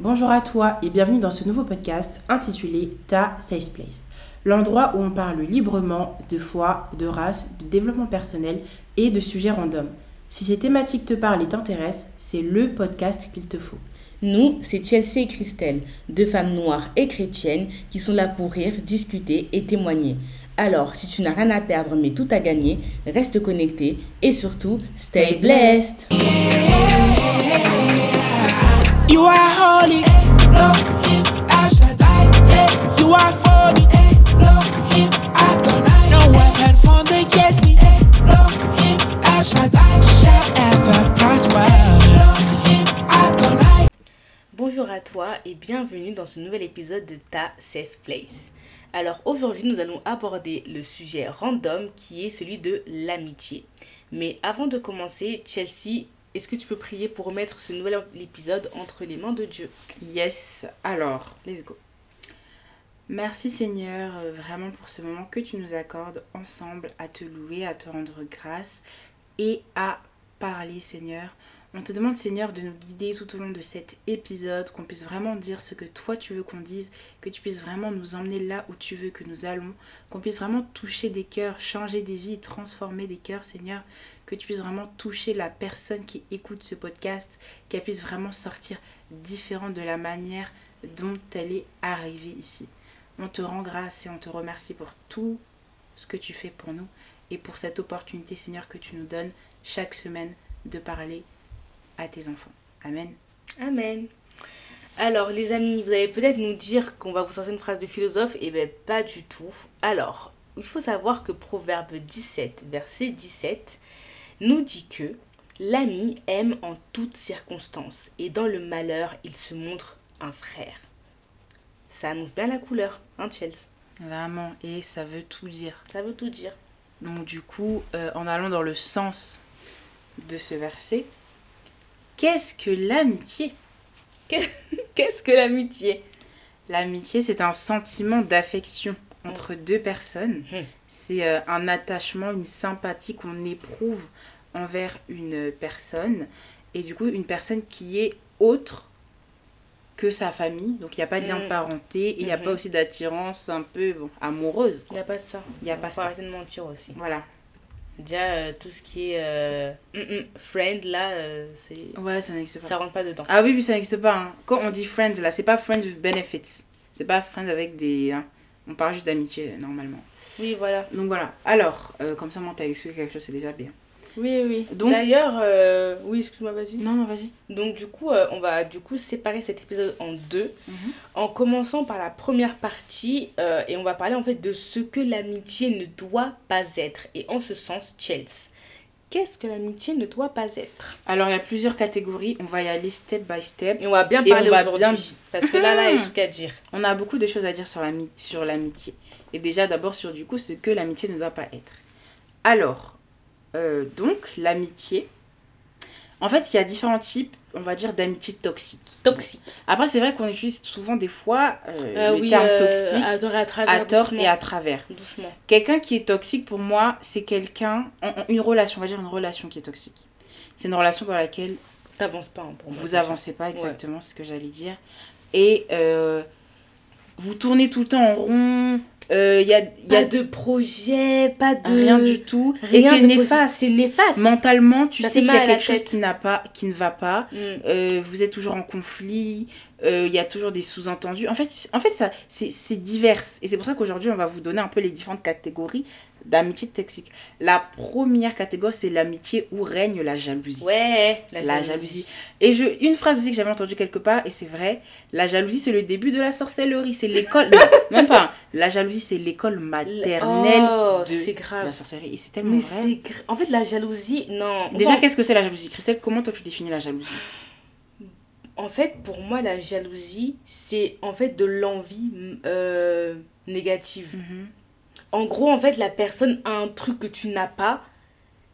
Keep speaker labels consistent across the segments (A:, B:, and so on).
A: Bonjour à toi et bienvenue dans ce nouveau podcast intitulé Ta Safe Place, l'endroit où on parle librement de foi, de race, de développement personnel et de sujets random. Si ces thématiques te parlent et t'intéressent, c'est le podcast qu'il te faut.
B: Nous, c'est Chelsea et Christelle, deux femmes noires et chrétiennes qui sont là pour rire, discuter et témoigner. Alors, si tu n'as rien à perdre mais tout à gagner, reste connecté et surtout, stay blessed. Bonjour à toi et bienvenue dans ce nouvel épisode de Ta Safe Place. Alors aujourd'hui, nous allons aborder le sujet random qui est celui de l'amitié. Mais avant de commencer, Chelsea, est-ce que tu peux prier pour remettre ce nouvel épisode entre les mains de Dieu?
A: Yes, alors, let's go. Merci Seigneur, euh, vraiment pour ce moment que tu nous accordes ensemble à te louer, à te rendre grâce et à parler Seigneur on te demande Seigneur de nous guider tout au long de cet épisode, qu'on puisse vraiment dire ce que toi tu veux qu'on dise, que tu puisses vraiment nous emmener là où tu veux que nous allons, qu'on puisse vraiment toucher des cœurs, changer des vies, transformer des cœurs Seigneur, que tu puisses vraiment toucher la personne qui écoute ce podcast, qu'elle puisse vraiment sortir différente de la manière dont elle est arrivée ici. On te rend grâce et on te remercie pour tout ce que tu fais pour nous et pour cette opportunité Seigneur que tu nous donnes chaque semaine de parler à tes enfants. Amen.
B: Amen. Alors, les amis, vous allez peut-être nous dire qu'on va vous sortir une phrase de philosophe. Eh bien, pas du tout. Alors, il faut savoir que Proverbe 17, verset 17, nous dit que l'ami aime en toutes circonstances et dans le malheur, il se montre un frère. Ça annonce bien la couleur, hein, Chelsea
A: Vraiment, et ça veut tout dire.
B: Ça veut tout dire.
A: Donc, du coup, euh, en allant dans le sens de ce verset, Qu'est-ce que l'amitié?
B: Qu'est-ce que l'amitié?
A: L'amitié, c'est un sentiment d'affection entre mm. deux personnes. Mm. C'est euh, un attachement, une sympathie qu'on éprouve envers une personne. Et du coup, une personne qui est autre que sa famille. Donc, il n'y a pas de lien de mm. parenté et il n'y a pas mm-hmm. aussi d'attirance un peu amoureuse.
B: Il n'y a pas ça.
A: Il n'y a pas ça.
B: arrêter de mentir aussi.
A: Voilà.
B: Déjà, euh, tout ce qui est euh, mm, mm, friend, là, euh, c'est.
A: Voilà, ça n'existe pas.
B: Ça rentre pas dedans.
A: Ah oui, oui, ça n'existe pas. Hein. Quand on dit friends, là, c'est pas friends with benefits. C'est pas friends avec des. Hein. On parle juste d'amitié, normalement.
B: Oui, voilà.
A: Donc voilà. Alors, comme ça, moi, t'as expliqué quelque chose, c'est déjà bien.
B: Oui, oui. D'ailleurs, euh, oui, excuse-moi, vas-y.
A: Non, non, vas-y.
B: Donc, du coup, euh, on va du coup séparer cet épisode en deux, mhm. en commençant par la première partie, euh, et on va parler en fait de ce que l'amitié ne doit pas être. Et en ce sens, Chelsea. Qu'est-ce que l'amitié ne doit pas être?
A: Alors, il y a plusieurs catégories. On va y aller step by step.
B: Et on va bien parler aujourd'hui. Parce que là, là, il y a tout à dire.
A: On a beaucoup de choses à dire sur l'amitié. Et déjà, d'abord, sur du coup, ce que l'amitié ne doit pas être. Alors, euh, donc, l'amitié. En fait, il y a différents types, on va dire, d'amitié toxique.
B: Toxique.
A: Après, c'est vrai qu'on utilise souvent des fois euh, euh le terme euh, toxique
B: à tort et à travers.
A: À tort et à travers.
B: Doucement.
A: Quelqu'un qui est toxique, pour moi, c'est quelqu'un. Une relation, on va dire une relation qui est toxique. C'est une relation dans laquelle.
B: T'avances pas, hein,
A: pour moi. Vous avancez pas, exactement, c'est ce que j'allais dire. Et vous tournez tout le temps en rond, il euh, y a,
B: y a de projet, pas de
A: rien du tout. et c'est néfaste. C'est néfaste. Mentalement, tu sais qu'il y a quelque chose qui n'a pas, qui ne va pas. Mm. Euh, vous êtes toujours en conflit. Euh, il y a toujours des sous-entendus. En fait, en fait ça, c'est divers. Et c'est pour ça qu'aujourd'hui, on va vous donner un peu les différentes catégories d'amitié toxique. La première catégorie, c'est l'amitié où règne la jalousie.
B: Ouais,
A: la, jalousie. Et je, une phrase aussi que j'avais entendue quelque part, et c'est vrai, la jalousie, c'est le début de la sorcellerie. C'est l'école. même pas. La jalousie, c'est l'école maternelle
B: oh, de grave.
A: la sorcellerie. Et c'est tellement Mais vrai.
B: En fait, la jalousie, non.
A: Déjà, qu'est-ce que c'est la jalousie Christelle, comment toi tu définis la jalousie?
B: En fait, pour moi, la jalousie, c'est en fait de l'envie euh, négative. Mhm en gros, en fait, la personne a un truc que tu n'as pas.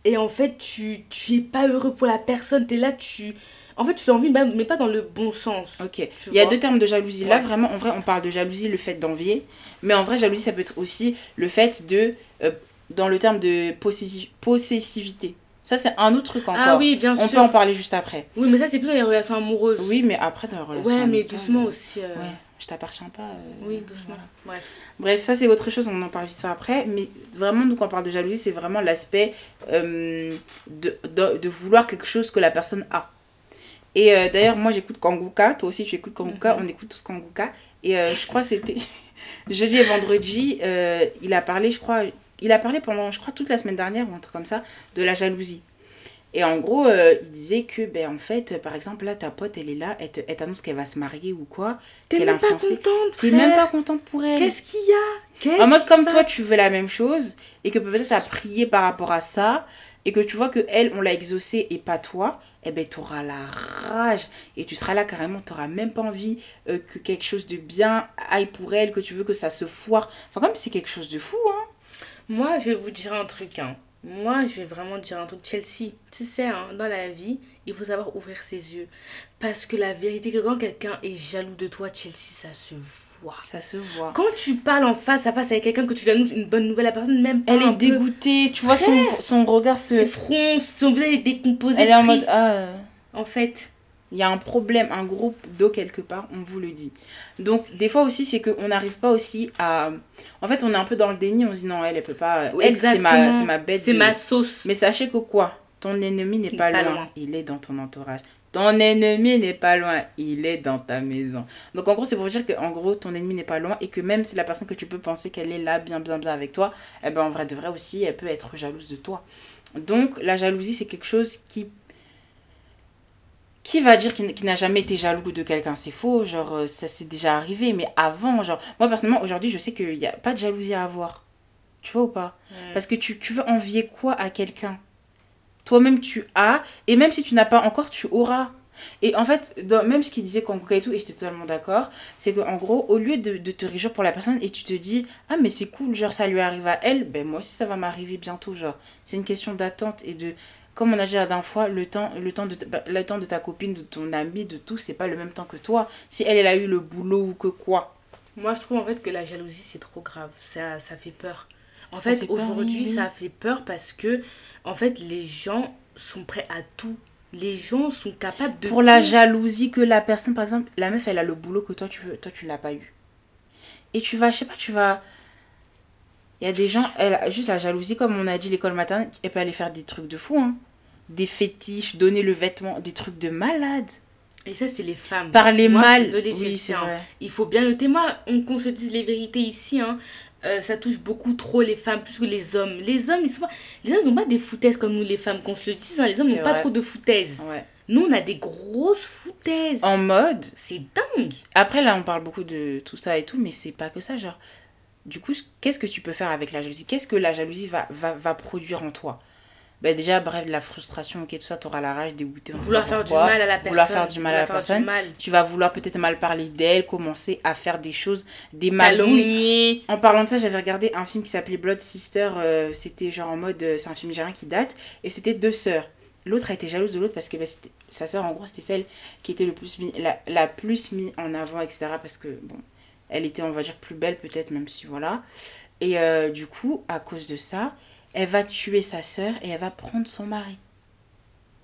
B: Et en fait, tu, tu es pas heureux pour la personne. Tu es là, tu. En fait, tu l'as envie, mais pas dans le bon sens.
A: Ok. Il y a deux termes de jalousie. Là, vraiment, en vrai, on parle de jalousie, le fait d'envier. Mais en vrai, jalousie, ça peut être aussi le fait de. Euh, dans le terme de possessivité. Ça, c'est un autre truc encore.
B: Ah oui, bien
A: On
B: sûr.
A: peut en parler juste après.
B: Oui, mais ça, c'est plutôt dans les relations amoureuses.
A: Oui, mais après, dans la relation.
B: Ouais, mais doucement
A: euh,
B: aussi. euh,
A: Ouais, je t'appartiens pas. euh,
B: Oui, doucement.
A: voilà.
B: Bref.
A: Bref, ça c'est autre chose, on en parle vite fait après. Mais vraiment, nous, quand on parle de jalousie, c'est vraiment l'aspect euh, de, de, de vouloir quelque chose que la personne a. Et euh, d'ailleurs, moi j'écoute Kanguka, toi aussi tu écoutes Kanguka,
B: Mhm.
A: on écoute tous Kanguka. Et je crois que c'était jeudi et vendredi, il a parlé, je crois, il a parlé pendant, je crois, toute la semaine dernière ou un truc comme ça, de la jalousie. Et en gros, euh, il disait que, ben en fait, par exemple, là, ta pote, elle est là, elle te- elle t'annonce qu'elle va se marier ou quoi.
B: T'es même pas contente,
A: T'es
B: frère.
A: même pas contente pour elle.
B: Qu'est-ce qu'il y a? Qu'est-ce
A: En mode comme toi tu veux la même chose et que peut-être t'as prié par rapport à ça et que tu vois que elle on l'a exaucé et pas toi, eh ben t'auras la rage et tu seras là carrément, t'auras même pas envie euh, que quelque chose de bien aille pour elle, que tu veux que ça se foire. Enfin comme c'est quelque chose de fou hein.
B: Moi, je vais vous dire un truc. Hein. Moi, je vais vraiment dire un truc. Chelsea, tu sais, hein, dans la vie, il faut savoir ouvrir ses yeux. Parce que la vérité, que quand quelqu'un est jaloux de toi, Chelsea, ça se voit.
A: Ça se voit.
B: Quand tu parles en face à face avec quelqu'un que tu annonces une bonne nouvelle, la personne même pas
A: Elle
B: un
A: est dégoûtée, tu vois son, son regard se...
B: peu fronce, son visage est décomposé.
A: Elle est en mode ah...
B: En fait,
A: Il y a un problème, un groupe d'eau quelque part, on vous le dit. Donc, des fois aussi, c'est qu'on n'arrive pas aussi à. En fait, on est un peu dans le déni, on se dit non, elle, elle peut pas. Elle, c'est ma,
B: exactement.
A: c'est ma bête.
B: c'est
A: de-
B: ma sauce.
A: Mais sachez que quoi? Ton ennemi n'est pas,
B: est pas
A: loin.
B: loin.
A: il est dans ton entourage. Ton ennemi n'est pas loin, il est dans ta maison. Donc, en gros, c'est pour dire que, en gros, ton ennemi n'est pas loin et que même si la personne que tu peux penser qu'elle est là, bien, bien, bien avec toi, eh ben, en vrai de vrai aussi, elle peut être jalouse de toi. Donc, la jalousie, c'est quelque chose qui qui va dire qu'il n'a jamais été jaloux de quelqu'un? C'est faux, genre euh, ça s'est déjà arrivé, mais avant, genre, moi personnellement, aujourd'hui, je sais qu'il n'y a pas de jalousie à avoir. Tu vois ou pas? Parce que tu, tu veux envier quoi à quelqu'un? Toi-même, tu as, et même si tu n'as pas encore, tu auras. Et en fait, dans- même ce qu'il disait Kankuka et tout, et j'étais totalement d'accord, c'est qu'en gros, au lieu de, de te réjouir pour la personne et tu te dis, ah mais c'est cool, genre ça lui arrive à elle, ben moi aussi ça va m'arriver bientôt, genre. C'est une question d'attente et de, comme on a dit la dernière fois, le temps, le temps, de, ta- bah, le temps de ta copine, de ton ami, de tout, c'est pas le même temps que toi. Si elle, elle a eu le boulot ou que quoi.
B: Moi, je trouve en fait que la jalousie, c'est trop grave. Ça, ça fait peur. En
A: Ça
B: fait, aujourd'hui,
A: oui,
B: ça fait peur parce que, en fait, les gens sont prêts à tout. Les gens sont capables de
A: pour la jalousie que la personne, par exemple, la meuf, elle a le boulot que toi, tu veux, toi, tu l'as pas eu. Et tu vas, je sais pas, tu vas. Il y a des gens, elle juste la jalousie, comme on a dit, l'école maternelle, elle peut aller faire des trucs de fou, hein. Des fétiches, donner le vêtement, des trucs de malade.
B: Et ça, c'est les femmes.
A: Parler
B: Moi,
A: mal.
B: désolée,
A: oui, c'est
B: hein.
A: vrai.
B: Il faut bien noter, moi, on, qu'on se dise les vérités ici, hein, euh, ça touche beaucoup trop les femmes plus que les hommes. Les hommes, ils sont pas, les hommes n'ont pas des foutaises comme nous les femmes, qu'on se le dise, hein, les hommes n'ont pas trop de foutaises.
A: Ouais.
B: Nous, on a des grosses foutaises.
A: En mode,
B: C'est dingue.
A: Après, là, on parle beaucoup de tout ça et tout, mais c'est pas que ça. Genre, du coup, qu'est-ce que tu peux faire avec la jalousie? Qu'est-ce que la jalousie va, va, va produire en toi? Ben déjà, bref, de la frustration, ok, tout ça, t'auras la rage, dégoûté.
B: Vouloir faire du mal à la personne.
A: Vouloir faire du mal à la personne. Tu vas vouloir peut-être mal parler d'elle, commencer à faire des choses, des.
B: Calomnier.
A: En parlant de ça, j'avais regardé un film qui s'appelait Blood Sister. euh, c'était genre en mode. euh, c'est un film nigérien qui date. Et c'était deux sœurs. L'autre a été jalouse de l'autre parce que bah, sa sœur, en gros, c'était celle qui était le plus mis, la, la plus mis en avant, etc. Parce que, bon, elle était, on va dire, plus belle peut-être, même si voilà. Et euh, du coup, à cause de ça, elle va tuer sa sœur et elle va prendre son mari.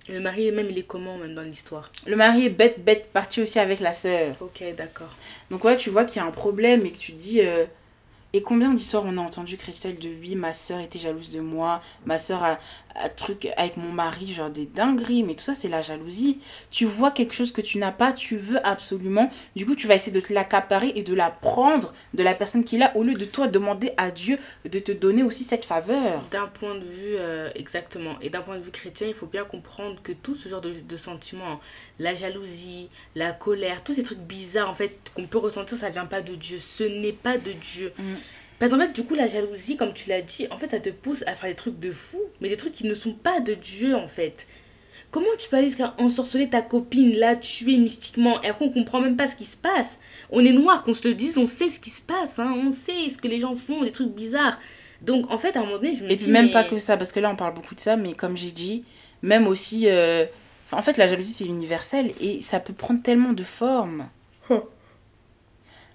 B: Le mari, même, il est comment, même, dans l'histoire?
A: Le mari est bête, bête, parti aussi avec la sœur.
B: Ok, d'accord.
A: Donc ouais, tu vois qu'il y a un problème et que tu te dis... euh, Et combien d'histoires on a entendu, Christelle, de oui, ma soeur était jalouse de moi, ma soeur a, a truc avec mon mari, genre des dingueries, mais tout ça c'est la jalousie. Tu vois quelque chose que tu n'as pas, tu veux absolument, du coup tu vas essayer de te l'accaparer et de la prendre de la personne qui l'a, au lieu de toi demander à Dieu de te donner aussi cette faveur.
B: D'un point de vue, euh, exactement, et d'un point de vue chrétien, il faut bien comprendre que tout ce genre de, de sentiments, la jalousie, la colère, tous ces trucs bizarres en fait qu'on peut ressentir, ça vient pas de Dieu. Ce n'est pas de Dieu.
A: Mm.
B: Parce qu'en fait, du coup, la jalousie, comme tu l'as dit, en fait, ça te pousse à faire des trucs de fou, mais des trucs qui ne sont pas de Dieu en fait. Comment tu peux aller jusqu'à ensorceler ta copine, la tuer mystiquement, et après on comprend même pas ce qui se passe On est noir, qu'on se le dise, on sait ce qui se passe, hein, on sait ce que les gens font, des trucs bizarres. Donc en fait, à un moment donné, je me
A: Et
B: dis.
A: puis même
B: mais-
A: pas que ça, parce que là on parle beaucoup de ça, mais comme j'ai dit, même aussi... euh, enfin, en fait la jalousie c'est universel et ça peut prendre tellement de formes.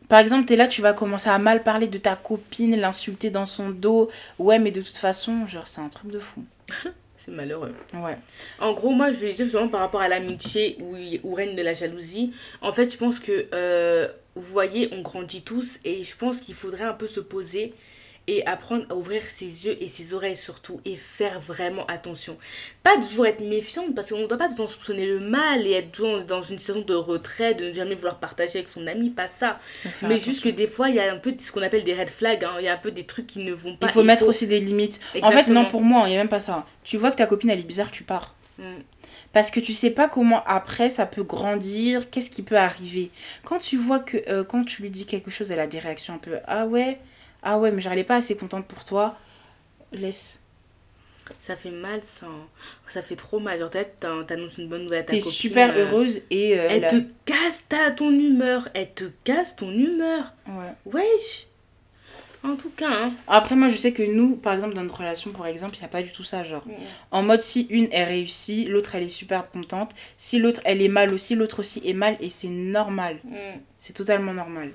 A: Par exemple, t'es là, tu vas commencer à mal parler de ta copine, l'insulter dans son dos. Ouais, mais de toute façon, genre, c'est un truc de fou.
B: C'est malheureux.
A: Ouais.
B: En gros, moi, je vais dire justement par rapport à l'amitié où, où règne de la jalousie. En fait, je pense que, euh, vous voyez, on grandit tous et je pense qu'il faudrait un peu se poser et apprendre à ouvrir ses yeux et ses oreilles surtout et faire vraiment attention. Pas toujours être méfiante parce qu'on ne doit pas tout le temps soupçonner le mal et être toujours dans une situation de retrait, de ne jamais vouloir partager avec son ami, pas ça. Mais juste que des fois, il y a un peu ce qu'on appelle des red flags, hein. il y a un peu des trucs qui ne vont pas.
A: Il faut
B: et
A: mettre aussi des limites. En fait, non, pour moi, il n'y a même pas ça. Tu vois que ta copine, elle est bizarre, tu pars.
B: Mm.
A: Parce que tu sais pas comment après ça peut grandir, qu'est-ce qui peut arriver. Quand tu vois que euh, quand tu lui dis quelque chose, elle a des réactions un peu Ah ouais, ah ouais, mais j'allais pas assez contente pour toi, laisse.
B: Ça fait mal, ça. hein. Ça fait trop mal. Genre, t'annonces une bonne nouvelle à ta
A: T'es super
B: euh,
A: heureuse et. euh,
B: Elle
A: la-
B: te casse ta, ton humeur. Elle te casse ton humeur.
A: Ouais.
B: Wesh. En tout cas, hein.
A: Après, moi, je sais que nous, par exemple, dans notre relation, par exemple, il n'y a pas du tout ça. Genre, en mode si une est réussie, l'autre elle est super contente. Si l'autre elle est mal aussi, l'autre aussi est mal et c'est normal.
B: Mm.
A: C'est totalement normal.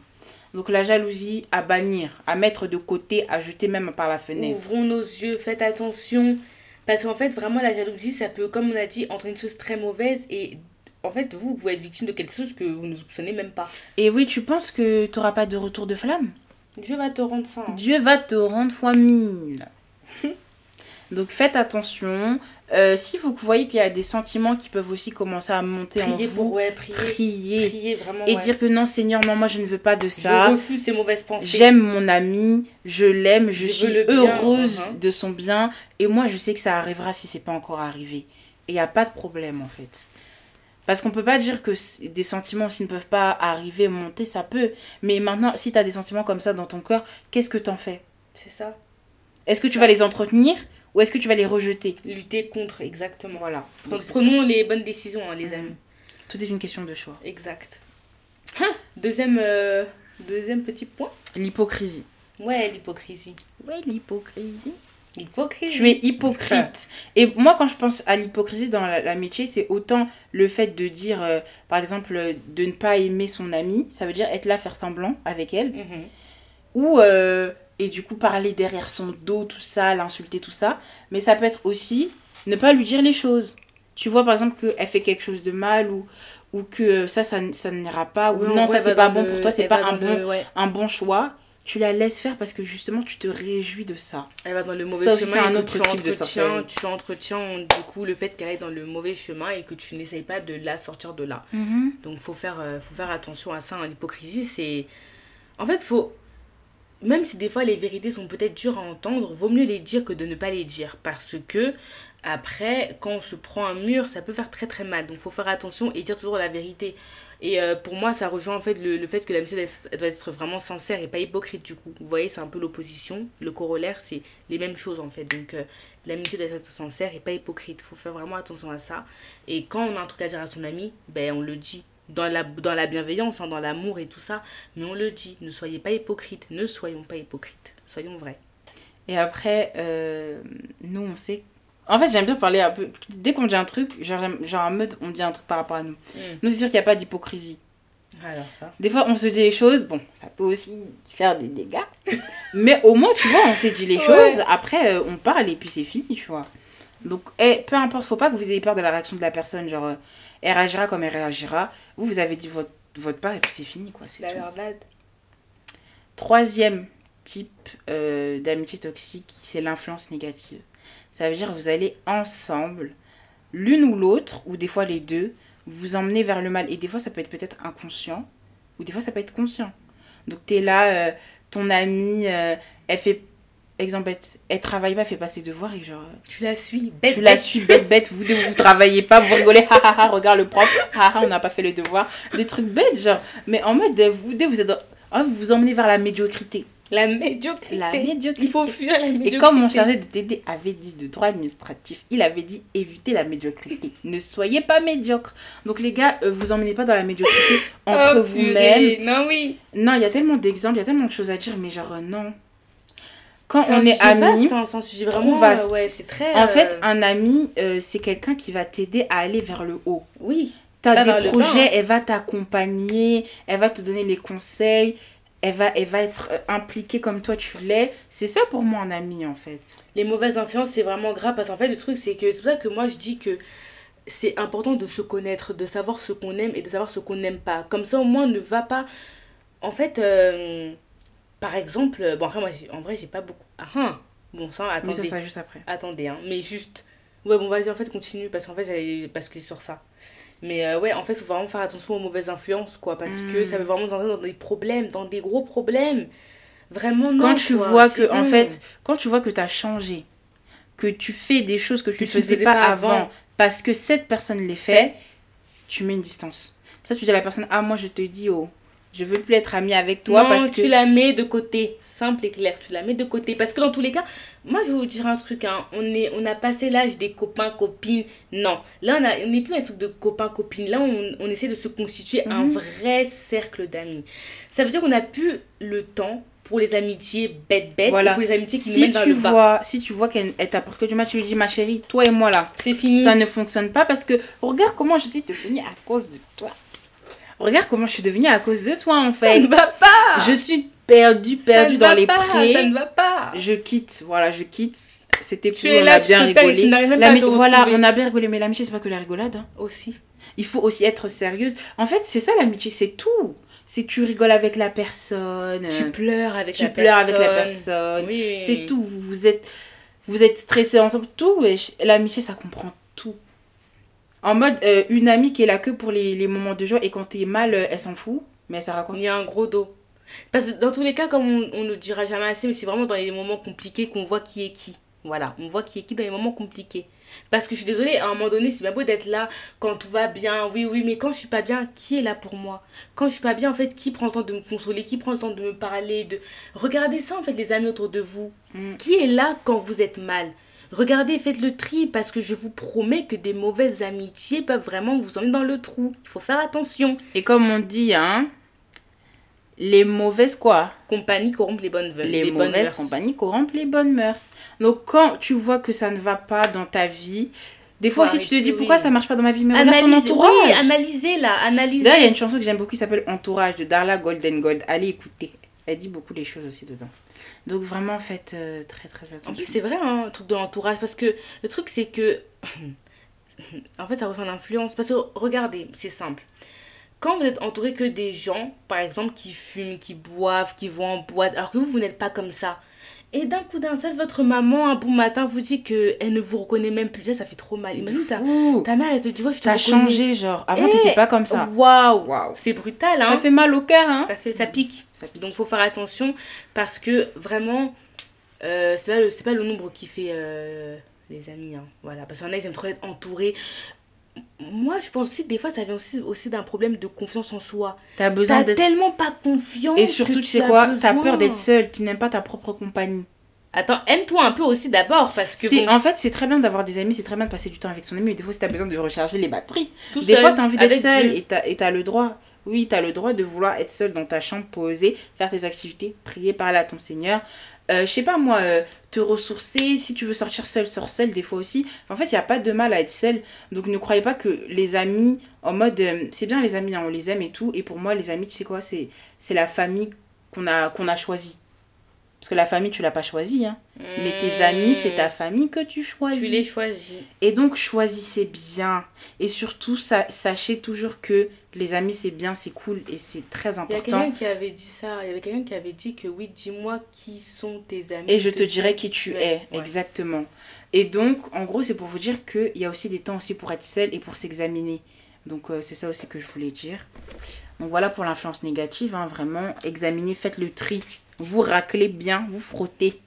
A: Donc la jalousie à bannir, à mettre de côté, à jeter même par la fenêtre.
B: Ouvrons nos yeux, faites attention. Parce qu'en fait, vraiment, la jalousie, ça peut, comme on a dit, entraîner une chose très mauvaise. Et en fait, vous, vous pouvez être victime de quelque chose que vous ne soupçonnez même pas.
A: Et oui, tu penses que tu n'auras pas de retour de flamme?
B: Dieu va te rendre ça. hein.
A: Dieu va te rendre fois mille. Donc faites attention. Euh, si vous voyez qu'il y a des sentiments qui peuvent aussi commencer à monter en
B: Priez
A: vous,
B: pour, ouais, priez.
A: priez.
B: Priez vraiment.
A: Et
B: ouais.
A: dire que non Seigneur, non, moi je ne veux pas de
B: Je
A: ça.
B: refuse ces mauvaises pensées.
A: J'aime mon ami, je l'aime, je,
B: Je
A: suis
B: bien,
A: heureuse
B: mhm.
A: de son bien. Et moi, je sais que ça arrivera si c'est pas encore arrivé. Et il n'y a pas de problème en fait. Parce qu'on peut pas dire que des sentiments aussi ne peuvent pas arriver, monter, ça peut. Mais maintenant, si tu as des sentiments comme ça dans ton cœur, qu'est-ce que t'en fais?
B: C'est ça.
A: Est-ce que tu vas les entretenir? Ou est-ce que tu vas les rejeter
B: Lutter contre, exactement.
A: Voilà.
B: Donc, prenons les bonnes décisions, hein, les amis.
A: Tout est une question de choix.
B: Exact. Deuxième, euh, deuxième petit point.
A: L'hypocrisie.
B: Ouais, l'hypocrisie.
A: Ouais, l'hypocrisie.
B: L'hypocrisie.
A: Tu es hypocrite. Et moi, quand je pense à l'hypocrisie dans la- l'amitié, c'est autant le fait de dire, euh, par exemple, euh, de ne pas aimer son amie, ça veut dire être là, faire semblant avec elle,
B: Mhm.
A: ou, euh, et du coup, parler derrière son dos, tout ça, l'insulter, tout ça. Mais ça peut être aussi ne pas lui dire les choses. Tu vois, par exemple, qu'elle fait quelque chose de mal, ou, ou que ça, ça, ça n'ira pas, ou
B: Ouais,
A: non,
B: ouais,
A: ça, c'est pas bon
B: le-
A: pour toi, c'est pas un bon,
B: le- ouais.
A: un bon choix. Tu la laisses faire parce que justement, tu te réjouis de ça.
B: Elle va dans le mauvais
A: Ça
B: chemin
A: c'est un
B: et
A: autre
B: tu
A: type de
B: tu entretiens du coup le fait qu'elle aille dans le mauvais chemin et que tu n'essayes pas de la sortir de là. Donc faut faire, euh, faut faire attention à ça. hein. L'hypocrisie, c'est... En fait, faut... Même si des fois les vérités sont peut-être dures à entendre, vaut mieux les dire que de ne pas les dire. Parce que après, quand on se prend un mur, ça peut faire très très mal. Donc faut faire attention et dire toujours la vérité. Et euh, pour moi, ça rejoint en fait le, le fait que être- doit être vraiment sincère et pas hypocrite du coup. Vous voyez, c'est un peu l'opposition. Le corollaire, c'est les mêmes choses en fait. Donc euh, l'amitié doit être sincère et pas hypocrite. faut faire vraiment attention à ça. Et quand on a un truc à dire à son ami, ben on le dit. Dans la, dans la bienveillance, hein, dans l'amour et tout ça. Mais on le dit. Ne soyez pas hypocrite. Ne soyons pas hypocrites. Soyons vrais.
A: Et après, euh, nous, on sait. En fait, j'aime bien parler un peu. Dès qu'on dit un truc, genre, genre en mode, on dit un truc par rapport à nous. Nous, c'est sûr qu'il n'y a pas d'hypocrisie.
B: Alors ça.
A: Des fois, on se dit les choses, bon, ça peut aussi faire des dégâts. mais au moins, tu vois, on s'est dit les
B: Ouais.
A: choses. Après, euh, on parle et puis c'est fini, tu vois. Donc, eh, peu importe, faut pas que vous ayez peur de la réaction de la personne. Genre, euh, elle réagira comme elle réagira. Vous, vous avez dit votre, votre part et puis c'est fini, quoi. c'est
B: La
A: tout. Troisième type euh, d'amitié toxique, c'est l'influence négative. Ça veut dire que vous allez ensemble, l'une ou l'autre, ou des fois les deux, vous emmener vers le mal. Et des fois, ça peut être peut-être inconscient, ou des fois, ça peut être conscient. Donc, tu es là, euh, ton amie, euh, elle fait, exemple, elle, elle travaille pas, elle fait pas ses devoirs, et genre,
B: Tu la suis. Bête,
A: tu la
B: bête.
A: suis bête, bête, vous deux, vous travaillez pas, vous rigolez, ha ha ha, regarde le prof, ha ha, on n'a pas fait le devoir. Des trucs bêtes, genre. Mais en mode, vous deux, vous êtes ah, vous vous emmenez vers la médiocrité.
B: La médiocrité.
A: La médiocrité.
B: Il faut fuir la médiocrité.
A: Et comme mon chargé de TD avait dit de droit administratif, il avait dit évitez la médiocrité. ne soyez pas médiocre. Donc les gars, euh, vous emmenez pas dans la médiocrité entre
B: Oh,
A: vous-même.
B: purée. Non, oui.
A: Non, il y a tellement d'exemples, il y a tellement de choses à dire, mais genre euh, non. Quand on est amis,
B: vaste, hein, c'est un sujet
A: trop
B: vraiment
A: vaste.
B: Ouais, c'est très.
A: en
B: euh,
A: fait, un ami, euh, c'est quelqu'un qui va t'aider à aller vers le haut.
B: Oui.
A: Tu as
B: Pas vers
A: des projets, elle va t'accompagner, elle va te donner les conseils. elle va, elle va être euh, impliquée comme toi tu l'es. C'est ça pour moi un ami en fait.
B: Les mauvaises influences, c'est vraiment grave parce qu'en fait, le truc, c'est que c'est pour ça que moi je dis que c'est important de se connaître, de savoir ce qu'on aime et de savoir ce qu'on n'aime pas. Comme ça, au moins, ne va pas. En fait, euh, par exemple, bon, après, moi, en vrai, j'ai pas beaucoup. Ah, ah, bon, ça,
A: Mais
B: attendez.
A: ça sera juste après.
B: Attendez, hein, mais juste. Ouais, bon, vas-y, en fait, continue, parce qu'en fait, j'allais basculer sur ça. Mais euh, ouais, en fait, il faut vraiment faire attention aux mauvaises influences, quoi, parce que
A: Mm.
B: ça peut vraiment nous entrer dans des problèmes, dans des gros problèmes. Vraiment, non.
A: quand tu
B: quoi,
A: vois que en fait quand tu vois que tu as changé que tu fais des choses que tu ne
B: tu ne
A: faisais
B: faisais
A: pas,
B: pas
A: avant,
B: avant.
A: parce que cette personne les fait
B: Fait.
A: tu mets une distance ça tu dis à la personne ah moi je te dis oh je veux plus être amie avec toi
B: non,
A: parce
B: tu
A: que
B: la mets de côté. Simple et clair, tu la mets de côté. Parce que dans tous les cas, moi je vais vous dire un truc, hein. on, est, on a passé l'âge des copains, copines. Non, là on a- on n'est plus un truc de copains, copines. Là on, on essaie de se constituer un
A: Mhm.
B: vrai cercle d'amis. Ça veut dire qu'on n'a plus le temps pour les amitiés bêtes-bêtes
A: Voilà.
B: et pour les amitiés qui nous
A: si
B: mettent dans
A: tu
B: le bas.
A: vois si tu vois qu'elle elle t'apporte que du mal tu lui dis ma chérie toi et moi là
B: C'est fini.
A: ça ne fonctionne pas parce que regarde comment je suis devenue à cause de toi regarde comment je suis devenue à cause de toi en
B: Ça
A: fait
B: ne va pas.
A: je suis perdue
B: Ça
A: perdue dans les
B: pas,
A: prés
B: Ça ne va pas.
A: je quitte, voilà, je quitte. C'était cool,
B: es
A: on
B: là,
A: a bien
B: tu
A: rigolé.
B: même pas
A: voilà, on a bien rigolé, mais l'amitié, c'est pas que la rigolade. hein.
B: Aussi.
A: Il faut aussi être sérieuse. En fait, c'est ça l'amitié, c'est tout. C'est tu rigoles avec la personne.
B: Tu pleures avec
A: tu
B: la
A: pleures avec la
B: personne.
A: personne.
B: Oui.
A: C'est tout. Vous, vous êtes, vous êtes stressés ensemble. Tout. L'amitié, ça comprend tout. En mode, euh, une amie qui est là que pour les, les moments de joie et quand t'es mal, euh, elle s'en fout. Mais ça raconte.
B: Il y a un gros dos. Parce que dans tous les cas, comme on, on ne le dira jamais assez, mais c'est vraiment dans les moments compliqués qu'on voit qui est qui. Voilà, on voit qui est qui dans les moments compliqués. Parce que je suis désolée, à un moment donné, c'est bien beau d'être là quand tout va bien, oui, oui, mais quand je suis pas bien, qui est là pour moi? Quand je suis pas bien, en fait, qui prend le temps de me consoler Qui prend le temps de me parler de... Regardez ça, en fait, les amis autour de vous?
A: Mm.
B: Qui est là quand vous êtes mal? Regardez, faites le tri, parce que je vous promets que des mauvaises amitiés peuvent vraiment vous emmener dans le trou. Il faut faire attention.
A: Et comme on dit, hein, les mauvaises quoi?
B: Compagnie corrompt les bonnes veuves.
A: les, mauvaises
B: mœurs.
A: compagnies corrompent les bonnes mœurs. Donc quand tu vois que ça ne va pas dans ta vie, des fois aussi tu te dis
B: oui.
A: pourquoi ça marche pas dans ma vie, mais regarde ton entourage.
B: oui, analysez là, analysez.
A: D'ailleurs, il y a une chanson que j'aime beaucoup qui s'appelle Entourage de Darla Golden Gold. Allez écouter. Elle dit beaucoup les choses aussi dedans. Donc vraiment faites euh, très très attention.
B: En plus, c'est vrai, hein, un truc de l'entourage. Parce que le truc, c'est que. en fait, ça rejoint l'influence. Parce que regardez, c'est simple. Quand vous êtes entouré que des gens, par exemple, qui fument, qui boivent, qui vont en boîte, alors que vous, vous n'êtes pas comme ça. Et d'un coup d'un seul, votre maman, un bon matin, vous dit qu'elle ne vous reconnaît même plus. Ça, ça fait trop mal. Imagine, ta, mère, elle te dit, ouais, je te
A: T'as changé genre. Avant
B: Eh,
A: t'étais pas comme ça.
B: Waouh. C'est brutal, hein
A: Ça fait mal au cœur hein.
B: ça, fait, ça pique.
A: Ça pique.
B: Donc faut faire attention parce que vraiment, euh, c'est pas, le- c'est pas le nombre qui fait euh, les amis. hein. Voilà, parce qu'il y en a, ils aiment trop être entourés. Moi, je pense aussi que des fois, ça vient aussi, aussi d'un problème de confiance en soi.
A: T'as besoin d'être.
B: tellement pas confiance.
A: Et surtout, tu sais quoi T'as peur d'être seule. Tu n'aimes pas ta propre compagnie.
B: Attends, aime-toi un peu aussi d'abord parce que bon,
A: en fait c'est très bien d'avoir des amis, c'est très bien de passer du temps avec son ami, mais des fois si t'as besoin de recharger les batteries,
B: tout
A: des
B: seul,
A: fois t'as envie d'être seule et t'as le droit. Oui, t'as le droit de vouloir être seule dans ta chambre, poser, faire tes activités, prier, parler à ton Seigneur. Euh, je sais pas moi, euh, te ressourcer, si tu veux sortir seule, sors seule des fois aussi. en fait, il n'y a pas de mal à être seule. Donc ne croyez pas que les amis, en mode, euh, c'est bien les amis, hein, on les aime et tout. Et pour moi, les amis, tu sais quoi, c'est c'est la famille qu'on a, qu'on a choisie. Parce que la famille, tu l'as pas choisie. Hein. Mais tes amis, c'est ta famille que tu choisis.
B: Hmm. Tu les choisis.
A: Et donc, choisissez bien. Et surtout, sa- sachez toujours que les amis, c'est bien, c'est cool et c'est très
B: Il y a
A: important.
B: quelqu'un qui avait dit ça. Il y avait quelqu'un qui avait dit que oui, dis-moi qui sont tes amis.
A: Et je
B: te
A: te dirai
B: dirai
A: qui tu es,
B: Ouais.
A: exactement. Et donc, en gros, c'est pour vous dire qu'il y a aussi des temps aussi pour être seul et pour s'examiner. Donc, euh, c'est ça aussi que je voulais dire. Donc, voilà pour l'influence négative. hein, vraiment, examinez, faites le tri. Vous raclez bien, vous frottez.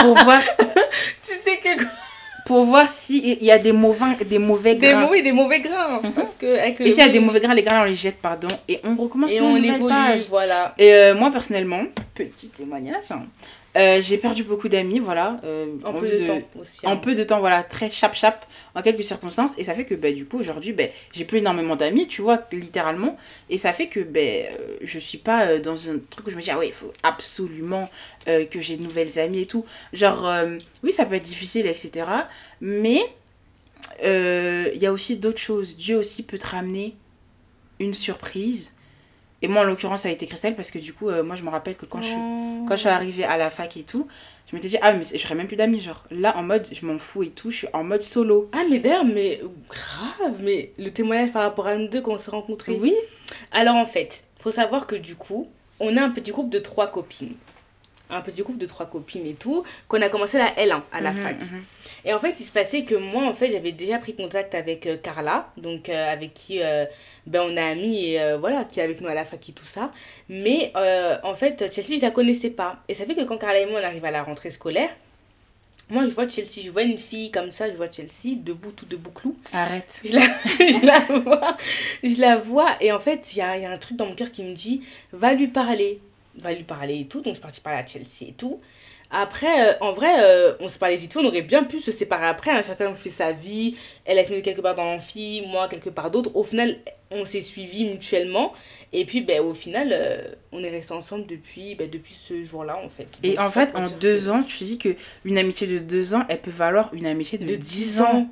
A: pour voir,
B: Tu sais que
A: pour voir s'il y a des mauvais, des mauvais
B: des,
A: grains.
B: oui, des mauvais grains. Parce que avec
A: Et s'il y a des mauvais grains, les grains, on les jette, pardon. Et on recommence
B: et
A: sur
B: on
A: une
B: évolue,
A: page.
B: voilà.
A: Et euh, moi, personnellement, petit témoignage, hein, euh, j'ai perdu beaucoup d'amis, voilà. euh,
B: En peu de, temps aussi.
A: En
B: hein.
A: peu de temps, voilà, très chap-chap, en quelques circonstances. Et ça fait que, bah, du coup, aujourd'hui, bah, j'ai plus énormément d'amis, tu vois, littéralement. Et ça fait que, bah, euh, je suis pas dans un truc où je me dis, ah ouais, il faut absolument euh, que j'ai de nouvelles amies et tout. Genre, oui, ça peut être difficile, etc. Mais il y a aussi d'autres choses. Dieu aussi peut te ramener une surprise Et moi, en l'occurrence, ça a été Christelle parce que du coup, euh, moi, je me rappelle que quand, je, suis,
B: Oh.
A: quand je suis arrivée à la fac et tout, je m'étais dit, ah, mais j'aurais même plus d'amis. Genre, là, en mode, je m'en fous et tout, je suis en mode solo.
B: Ah, mais d'ailleurs, mais grave, mais le témoignage par rapport à nous deux quand on s'est rencontrés.
A: Oui.
B: Alors en fait, faut savoir que du coup, on a un petit groupe de trois copines. Un petit groupe de trois copines et tout, qu'on a commencé la L1 à la
A: Mhm,
B: fac.
A: mhm.
B: Et en fait, il se passait que moi, en fait, j'avais déjà pris contact avec euh, Carla, donc euh, avec qui euh, ben, on a ami et voilà, qui est avec nous à la fac et tout ça. Mais en fait, Chelsea, je la connaissais pas. Et ça fait que quand Carla et moi, on arrive à la rentrée scolaire, moi, je vois Chelsea, je vois une fille comme ça, je vois Chelsea, debout, tout debout, clou.
A: Arrête.
B: Je la, je la vois, je la vois, et en fait, il y a, il y a un truc dans mon cœur qui me dit, va lui parler, va lui parler et tout. Donc, je suis partie parler à Chelsea et tout. Après, euh, en vrai, euh, on se parlait vite fait, on aurait bien pu se séparer après. hein. Chacun fait sa vie. Elle a fini quelque part dans l'amphi, moi quelque part d'autre. Au final, on s'est suivis mutuellement. Et puis, ben, au final, euh, on est restés ensemble depuis, ben, depuis ce jour-là, en fait.
A: Et en fait, en deux
B: que-
A: ans, tu te dis que une amitié de deux ans, elle peut valoir une amitié de,
B: de
A: 10
B: 10
A: ans.
B: ans.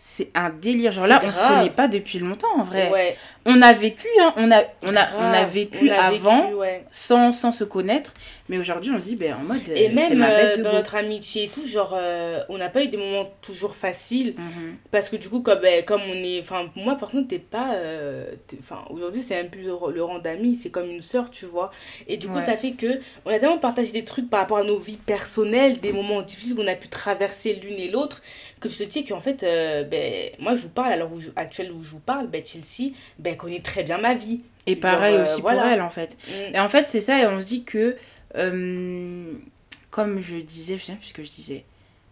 A: C'est un délire. Genre là, on se
B: grave.
A: connaît pas depuis longtemps en vrai.
B: Ouais,
A: On a vécu, hein, on, a, on, a, on a
B: grave.
A: vécu
B: On a
A: avant
B: vécu, ouais.
A: sans, sans se connaître. Mais aujourd'hui, on se dit, ben, en mode,
B: Et
A: euh,
B: même
A: ma
B: euh,
A: bête de
B: dans notre amitié et tout, genre, euh, on n'a pas eu des moments toujours faciles.
A: Mhm.
B: Parce que du coup, comme, ben, comme on est. Enfin, moi, par contre, t'es pas. euh, Enfin, aujourd'hui, c'est même plus le, rang d'ami, c'est comme une sœur, tu vois. Et du coup,
A: Ouais.
B: ça fait que on a tellement partagé des trucs par rapport à nos vies personnelles, des moments difficiles qu'on a pu traverser l'une et l'autre, que tu te dis qu'en fait, euh, ben, moi, je vous parle, à l'heure où je- actuelle où je vous parle, ben, Chelsea, ben, connaît très bien ma vie.
A: Et pareil
B: Genre, euh,
A: aussi
B: voilà.
A: pour elle, en fait.
B: Mm.
A: Et en fait, c'est ça, et on se dit que, euh, comme je disais, je sais plus ce que je disais.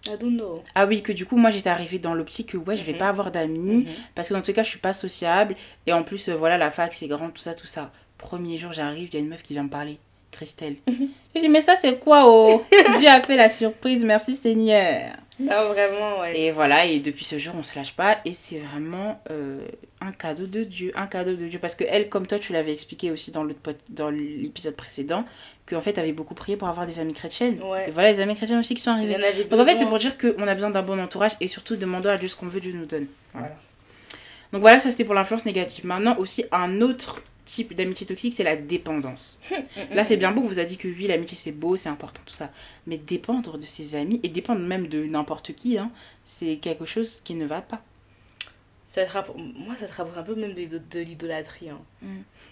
B: I don't know.
A: Ah oui, que du coup, moi, j'étais arrivée dans l'optique que, ouais, je vais
B: Mhm.
A: pas avoir d'amis,
B: Mhm.
A: parce que dans tous les cas, je suis pas sociable. Et en plus, voilà, la fac, c'est grand, tout ça, tout ça. Premier jour, j'arrive, il y a une meuf qui vient me parler. Christelle.
B: Mhm.
A: J'ai dit, mais ça, c'est quoi, oh? Dieu a fait la surprise, merci Seigneur.
B: Non, vraiment, ouais.
A: Et voilà, et depuis ce jour, on se lâche pas. Et c'est vraiment euh, un cadeau de Dieu. Un cadeau de Dieu. Parce que elle, comme toi, tu l'avais expliqué aussi dans l'épisode précédent, qu'en fait, tu avais beaucoup prié pour avoir des amies chrétiennes.
B: Ouais.
A: Et voilà, les amies chrétiennes aussi qui sont
B: en avait
A: Donc en fait, c'est pour dire qu'on a besoin d'un bon entourage et surtout demandons à Dieu ce qu'on veut, Dieu nous donne. Voilà.
B: Voilà.
A: Donc voilà, ça c'était pour l'influence négative. Maintenant aussi, un autre type d'amitié toxique, c'est la dépendance. Là, c'est bien beau, on vous a dit que oui, l'amitié c'est beau, c'est important, tout ça. Mais dépendre de ses amis et dépendre même de n'importe qui, hein, c'est quelque chose qui ne va pas.
B: Ça te Moi, ça te rapproche un peu même de, de l'idolâtrie. Hein.
A: Mm.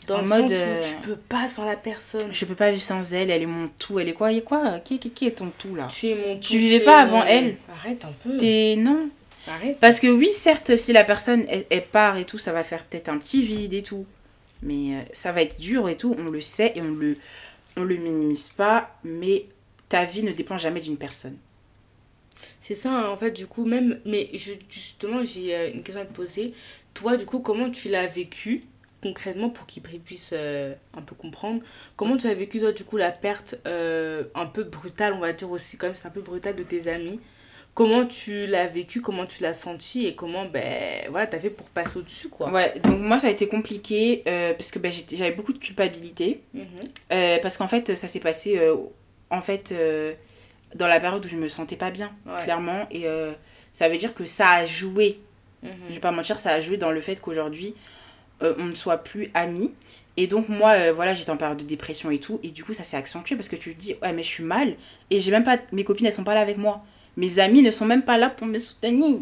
B: Dans
A: En
B: le
A: mode,
B: sens
A: euh,
B: où tu peux pas sans la personne.
A: Je peux pas vivre sans elle, elle est mon tout, elle est quoi, elle est quoi qui, qui, qui est ton tout là?
B: Tu es mon
A: Tu
B: tout,
A: vivais
B: es
A: pas avant
B: mon-
A: elle?
B: Arrête un peu.
A: T'es non.
B: Arrête.
A: Parce que oui, certes, si la personne elle, elle part et tout, ça va faire peut-être un petit vide et tout. Mais euh, ça va être dur et tout, on le sait et on le, on le minimise pas. Mais ta vie ne dépend jamais d'une personne.
B: C'est ça, hein, en fait, du coup, même. Mais justement, j'ai euh, une question à te poser. Toi, du coup, comment tu l'as vécu concrètement pour qu'ils puissent euh, un peu comprendre? Comment tu as vécu, toi, du coup, la perte euh, un peu brutale, on va dire aussi, quand même, c'est un peu brutal de tes amis? Comment tu l'as vécu Comment tu l'as senti Et comment, ben, voilà, t'as fait pour passer au-dessus, quoi
A: Ouais, donc moi ça a été compliqué euh, parce que ben, j'avais beaucoup de culpabilité.
B: Mhm.
A: Euh, parce qu'en fait, ça s'est passé euh, en fait dans la période où je me sentais pas bien,
B: Ouais.
A: clairement. Et ça veut dire que ça a joué
B: Mhm.
A: je vais pas mentir, ça a joué dans le fait qu'aujourd'hui, on ne soit plus amis. Et donc, moi, euh, voilà, j'étais en période de dépression et tout. Et du coup, ça s'est accentué parce que tu te dis, ouais, mais je suis mal. Et j'ai même pas. Mes copines, elles sont pas là avec moi. Mes amis ne sont même pas là pour me soutenir.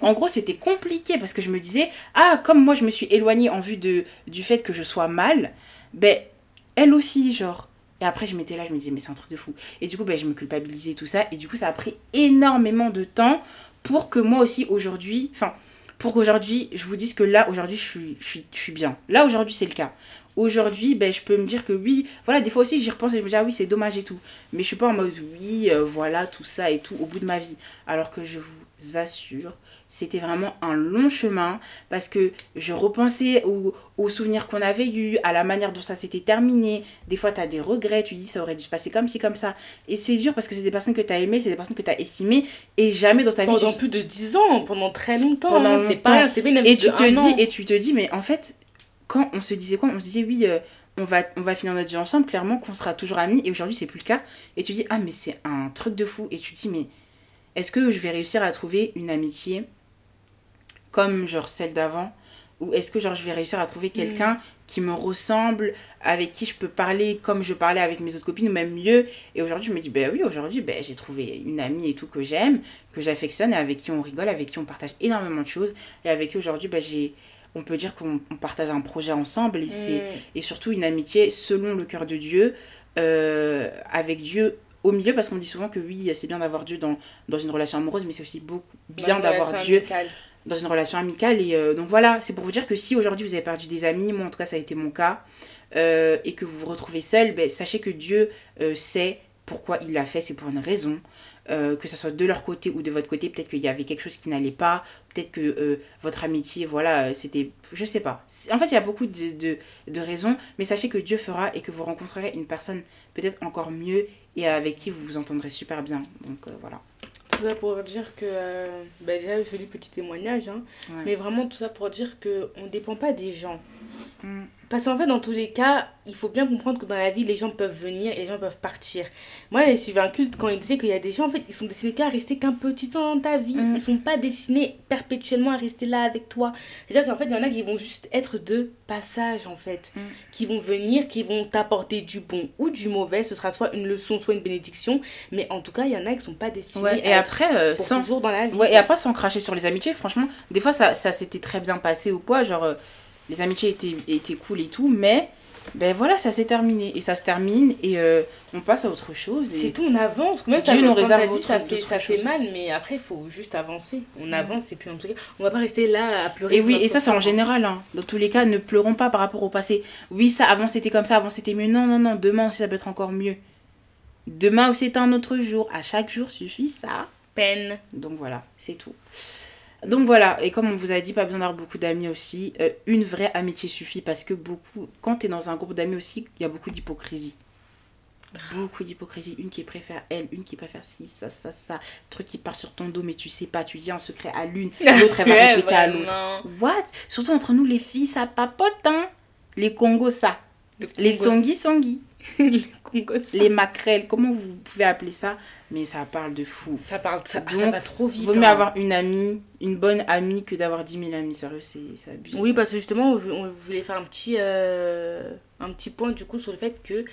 A: En gros, c'était compliqué parce que je me disais, ah, comme moi, je me suis éloignée en vue de, du fait que je sois mal, ben, elle aussi, genre. Et après, je m'étais là, je me disais, mais c'est un truc de fou. Et du coup, ben, je me culpabilisais, tout ça. Et du coup, ça a pris énormément de temps pour que moi aussi, aujourd'hui, enfin, pour qu'aujourd'hui, je vous dise que là, aujourd'hui, je suis, je, suis, bien. Là, aujourd'hui, c'est le cas. Aujourd'hui, ben, je peux me dire que oui, voilà, des fois aussi, j'y repense et je me dis, ah oui, c'est dommage et tout. Mais je suis pas en mode, oui, euh, voilà, tout ça et tout, au bout de ma vie. Alors que je vous assure, c'était vraiment un long chemin parce que je repensais aux, aux souvenirs qu'on avait eus, à la manière dont ça s'était terminé. Des fois, tu as des regrets, tu dis, ça aurait dû se passer comme ci, comme ça. Et c'est dur parce que c'est des personnes que tu as aimées, c'est des personnes que tu as estimées et jamais dans ta vie.
B: Pendant plus de 10 ans, pendant très longtemps.
A: Pendant
B: hein, c'est pas bien
A: et tu te
B: an.
A: dis et tu te dis mais en fait quand on se disait quoi on se disait oui euh, on va on va finir notre vie ensemble clairement qu'on sera toujours amis et aujourd'hui c'est plus le cas et tu dis ah mais c'est un truc de fou et tu te dis mais est-ce que je vais réussir à trouver une amitié comme genre celle d'avant? Ou est-ce que genre je vais réussir à trouver quelqu'un qui me ressemble, avec qui je peux parler comme je parlais avec mes autres copines, ou même mieux? Et aujourd'hui, je me dis, ben oui, aujourd'hui, ben, j'ai trouvé une amie et tout que j'aime, que j'affectionne, et avec qui on rigole, avec qui on partage énormément de choses, et avec qui aujourd'hui, ben, j'ai on peut dire qu'on on partage un projet ensemble et, c'est,
B: Mm.
A: et surtout une amitié selon le cœur de Dieu, euh, avec Dieu au milieu, parce qu'on dit souvent que oui, c'est bien d'avoir Dieu dans, dans une relation amoureuse, mais c'est aussi beaucoup bien d'avoir Dieu
B: amicale.
A: dans une relation amicale. Et euh, donc voilà, c'est pour vous dire que si aujourd'hui vous avez perdu des amis, moi en tout cas ça a été mon cas, euh, et que vous vous retrouvez seul, ben, sachez que Dieu euh, sait pourquoi il l'a fait, c'est pour une raison. Euh, que ce soit de leur côté ou de votre côté, peut-être qu'il y avait quelque chose qui n'allait pas, peut-être que euh, votre amitié, voilà, euh, c'était, je sais pas. En fait, il y a beaucoup de, de, de raisons, mais sachez que Dieu fera et que vous rencontrerez une personne peut-être encore mieux et avec qui vous vous entendrez super bien. Donc euh, voilà.
B: Tout ça pour dire que. bah, déjà, joli petit témoignage. Hein,
A: Ouais.
B: Mais vraiment, tout ça pour dire qu'on ne dépend pas des gens.
A: Mm.
B: Parce qu'en fait, dans tous les cas, il faut bien comprendre que dans la vie, les gens peuvent venir et les gens peuvent partir. Moi, je suis un culte quand il disait qu'il y a des gens, en fait, ils sont destinés qu'à rester qu'un petit temps dans ta vie.
A: Mm.
B: Ils sont pas destinés perpétuellement à rester là avec toi. C'est-à-dire qu'en fait, il y en a qui vont juste être de passage, en fait.
A: Mm.
B: Qui vont venir, qui vont t'apporter du bon ou du mauvais. Ce sera soit une leçon, soit une bénédiction. Mais en tout cas, il y en a qui sont pas destinés
A: Ouais, et
B: à
A: après, euh,
B: pour
A: sans,
B: toujours dans la vie.
A: Ouais, et après, sans cracher sur les amitiés, franchement, des fois, ça, ça s'était très bien passé ou quoi. Genre, euh, les amitiés étaient, étaient cool et tout, mais ben voilà, ça s'est terminé. Et ça se termine et euh, on passe à autre chose.
B: C'est tout, on avance. Même ça,
A: nous réserve
B: dit,
A: autre-
B: ça fait, ça fait mal, mais après, il faut juste avancer. On avance et puis en tout cas, on va pas rester là à pleurer.
A: Et oui, et ça, c'est en général. Hein. Dans tous les cas, ne pleurons pas par rapport au passé. Oui, ça, avant, c'était comme ça, avant, c'était mieux. Non, non, non, demain aussi, ça peut être encore mieux. Demain aussi, c'est un autre jour. À chaque jour suffit ça.
B: Peine.
A: Donc voilà, c'est tout. Donc voilà, et comme on vous a dit, pas besoin d'avoir beaucoup d'amis aussi. Euh, une vraie amitié suffit parce que beaucoup, quand tu es dans un groupe d'amis aussi, il y a beaucoup d'hypocrisie. Beaucoup d'hypocrisie. Une qui préfère elle, une qui préfère ci, ça, ça, ça. Truc qui part sur ton dos, mais tu sais pas. Tu dis un secret à l'une, l'autre elle va
B: Ouais,
A: répéter à l'autre. What? Surtout entre nous les filles, ça papote, hein Les Congos, ça.
B: Le
A: Les songis, songis.
B: les
A: Les maquerelles, comment vous pouvez appeler ça? Mais ça parle de fou.
B: Ça parle, ça,
A: Donc,
B: ça va trop vite.
A: Vaut mieux
B: hein.
A: avoir une amie, une bonne amie que d'avoir 10 000 amis. Sérieux, c'est abusé.
B: Oui, parce que justement, on on voulait faire un petit, euh, un petit point du coup sur le fait que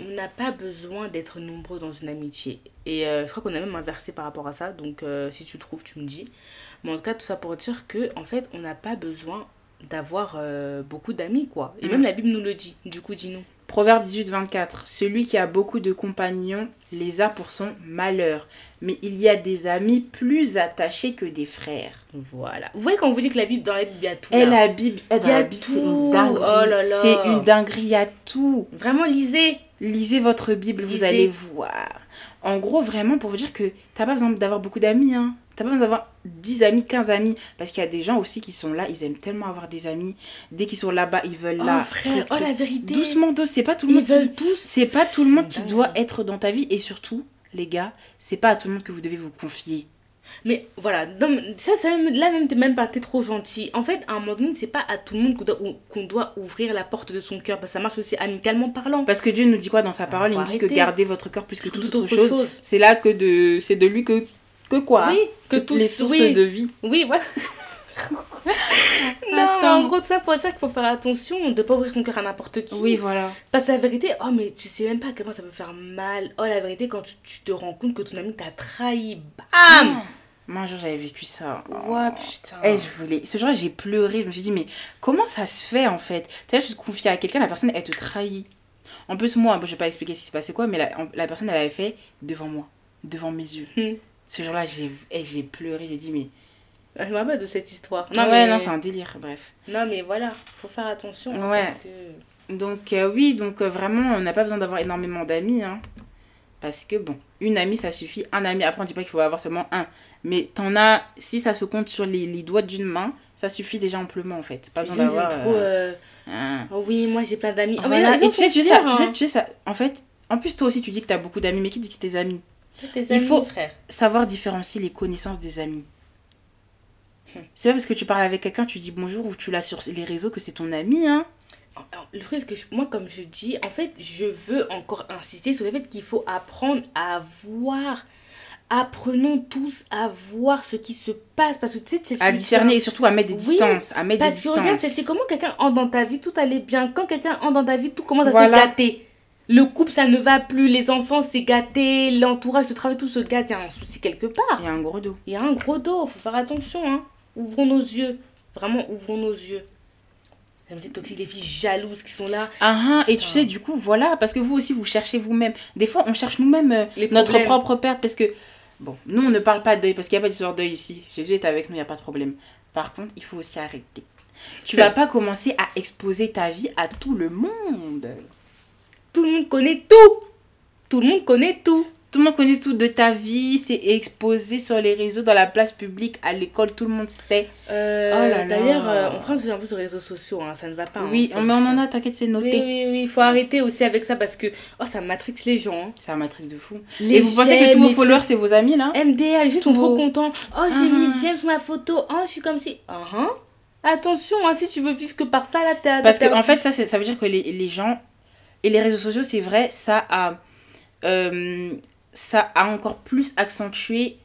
B: on n'a pas besoin d'être nombreux dans une amitié. Et euh, je crois qu'on a même inversé par rapport à ça. Donc, euh, si tu trouves, tu me dis. Mais en tout cas, tout ça pour dire que, en fait, on n'a pas besoin d'avoir euh, beaucoup d'amis, quoi. Et
A: Mm.
B: même la Bible nous le dit. Du coup, dis-nous.
A: Proverbe 18, 24. Celui qui a beaucoup de compagnons les a pour son malheur. Mais il y a des amis plus attachés que des frères.
B: Voilà. Vous voyez quand on vous dit que la Bible, dans la Bible, il y a tout.
A: Et
B: là.
A: la Bible, eh, dans
B: Il y a
A: Bible, c'est
B: tout.
A: une dinguerie.
B: Oh là là.
A: C'est une dinguerie, il y a tout.
B: Vraiment, lisez.
A: Lisez votre Bible, vous allez voir. En gros, vraiment, pour vous dire que t'as pas besoin d'avoir beaucoup d'amis. Hein. T'as pas besoin d'avoir 10 amis, 15 amis. Parce qu'il y a des gens aussi qui sont là, ils aiment tellement avoir des amis. Dès qu'ils sont là-bas, ils veulent
B: Oh,
A: là.
B: frère.
A: truc,
B: oh,
A: truc.
B: la vérité.
A: Doucement, doucement. C'est pas tout le
B: Ils
A: monde qui...
B: veulent tous.
A: C'est pas tout le monde qui doit être dans ta vie. Et surtout, les gars, c'est pas à tout le monde que vous devez vous confier.
B: Mais voilà, mais ça, ça même- là même, t'es même pas, trop gentil. En fait, à un moment donné, c'est pas à tout le monde qu'on doit, ouvrir la porte de son cœur. Parce que ça marche aussi amicalement parlant.
A: Parce que Dieu nous dit quoi dans sa parole? Il nous dit que gardez votre cœur plus que
B: Toute
A: toute autre chose.
B: chose.
A: C'est là que de... c'est de lui que... Que quoi?
B: Oui, que tous.
A: Les sources
B: oui,
A: de vie.
B: oui, voilà. non, mais en gros, tout ça pour dire qu'il faut faire attention de pas ouvrir son cœur à n'importe qui.
A: Oui, voilà.
B: Parce que la vérité, oh, mais tu sais même pas à quel point ça peut faire mal. Oh, la vérité, quand tu, tu te rends compte que ton ami t'a trahi, bam
A: Moi, un jour, j'avais vécu ça. Oh.
B: Ouais, putain.
A: Eh, je voulais. Ce jour-là, j'ai pleuré. Je me suis dit, mais comment ça se fait en fait? Tu sais, je te confie à quelqu'un, la personne, elle te trahit. En plus, moi, je vais pas expliquer ce qui s'est passé quoi, mais la, la personne, elle avait fait devant moi, devant mes yeux.
B: Hmm.
A: Ce jour-là, j'ai eh, j'ai pleuré. J'ai dit, mais.
B: Je me rappelle de cette histoire.
A: Non,
B: Non,
A: ouais,
B: mais...
A: non, c'est un délire. Bref.
B: non, mais voilà, faut faire attention.
A: Ouais.
B: Parce que...
A: Donc, euh, oui, donc euh, vraiment, on n'a pas besoin d'avoir énormément d'amis. Hein, parce que, bon, une amie, ça suffit. Un ami, après, on dit pas qu'il faut avoir seulement un. Mais t'en as, si ça se compte sur les, les doigts d'une main, ça suffit déjà amplement en fait. Pas besoin d'avoir.
B: trop.
A: euh,
B: euh,
A: un-
B: Oh oui, moi j'ai plein d'amis.
A: Voilà, et tu sais,
B: sont
A: tu sais, ça,
B: fiers,
A: tu sais,
B: hein.
A: tu sais, ça, en fait, en plus, toi aussi, tu dis que tu as beaucoup d'amis, mais qui dit que c'est tes amis
B: Tes
A: il
B: amis,
A: faut-
B: frère.
A: Savoir différencier les connaissances des amis.
B: Hmm.
A: C'est pas parce que tu parles avec quelqu'un, tu dis bonjour ou tu l'as sur les réseaux que c'est ton ami, hein.
B: Alors, Le truc, c'est que je- moi, comme je dis, en fait, je veux encore insister sur le fait qu'il faut apprendre à voir, apprenons tous à voir ce qui se passe. Parce que tu sais, Chelsea,
A: À discerner et surtout à mettre des
B: Oui,
A: distances. À mettre des
B: Parce que regarde,
A: distances.
B: Chelsea, comment quelqu'un entre dans ta vie, tout allait bien. Quand quelqu'un entre dans ta vie, tout commence à
A: Voilà.
B: se gâter. Le couple, ça ne va plus. Les enfants, c'est gâté. L'entourage, le travail, tout se gâte. Il y a un souci quelque part.
A: Il y a un gros dos.
B: Il y a un gros dos. faut faire attention. Hein. Ouvrons nos yeux. Vraiment, ouvrons nos yeux. Ça me fait toxique, les filles jalouses qui sont là.
A: Ah, ah, et tu sais, du coup, voilà, parce que vous aussi, vous cherchez vous-même. Des fois, on cherche nous-mêmes euh, notre propre père, parce que, bon, nous, on ne parle pas de deuil, parce qu'il n'y a pas d'histoire de deuil ici. Jésus est avec nous, il n'y a pas de problème. Par contre, il faut aussi arrêter. Tu vas pas commencer à exposer ta vie à tout le monde.
B: Tout le monde connaît tout. Tout le monde connaît tout.
A: Tout le monde connaît tout de ta vie, c'est exposé sur les réseaux, dans la place publique, à l'école, tout le monde sait.
B: Euh,
A: Oh.
B: D'ailleurs, euh, on prend un peu sur les réseaux sociaux. hein, ça ne va pas. hein,
A: oui,
B: ça
A: mais on en a, t'inquiète, c'est
B: Oui,
A: noté.
B: oui, oui. Il faut arrêter aussi avec ça parce que oh, ça matrix les gens. hein.
A: C'est un matrix de fou.
B: Les
A: et vous pensez que
B: j'aime,
A: tous vos followers, c'est vos amis, là?
B: Les gens sont trop contents. Oh, j'ai
A: Ah.
B: mis j'aime sur ma photo. Oh, je suis comme si. Ah, hein. Attention, si tu veux vivre que par ça, là, t'as.
A: Parce que
B: t'as-
A: en fait, ça, ça veut dire que les, les gens et les réseaux sociaux, c'est vrai, ça a, euh, ça a encore plus accentué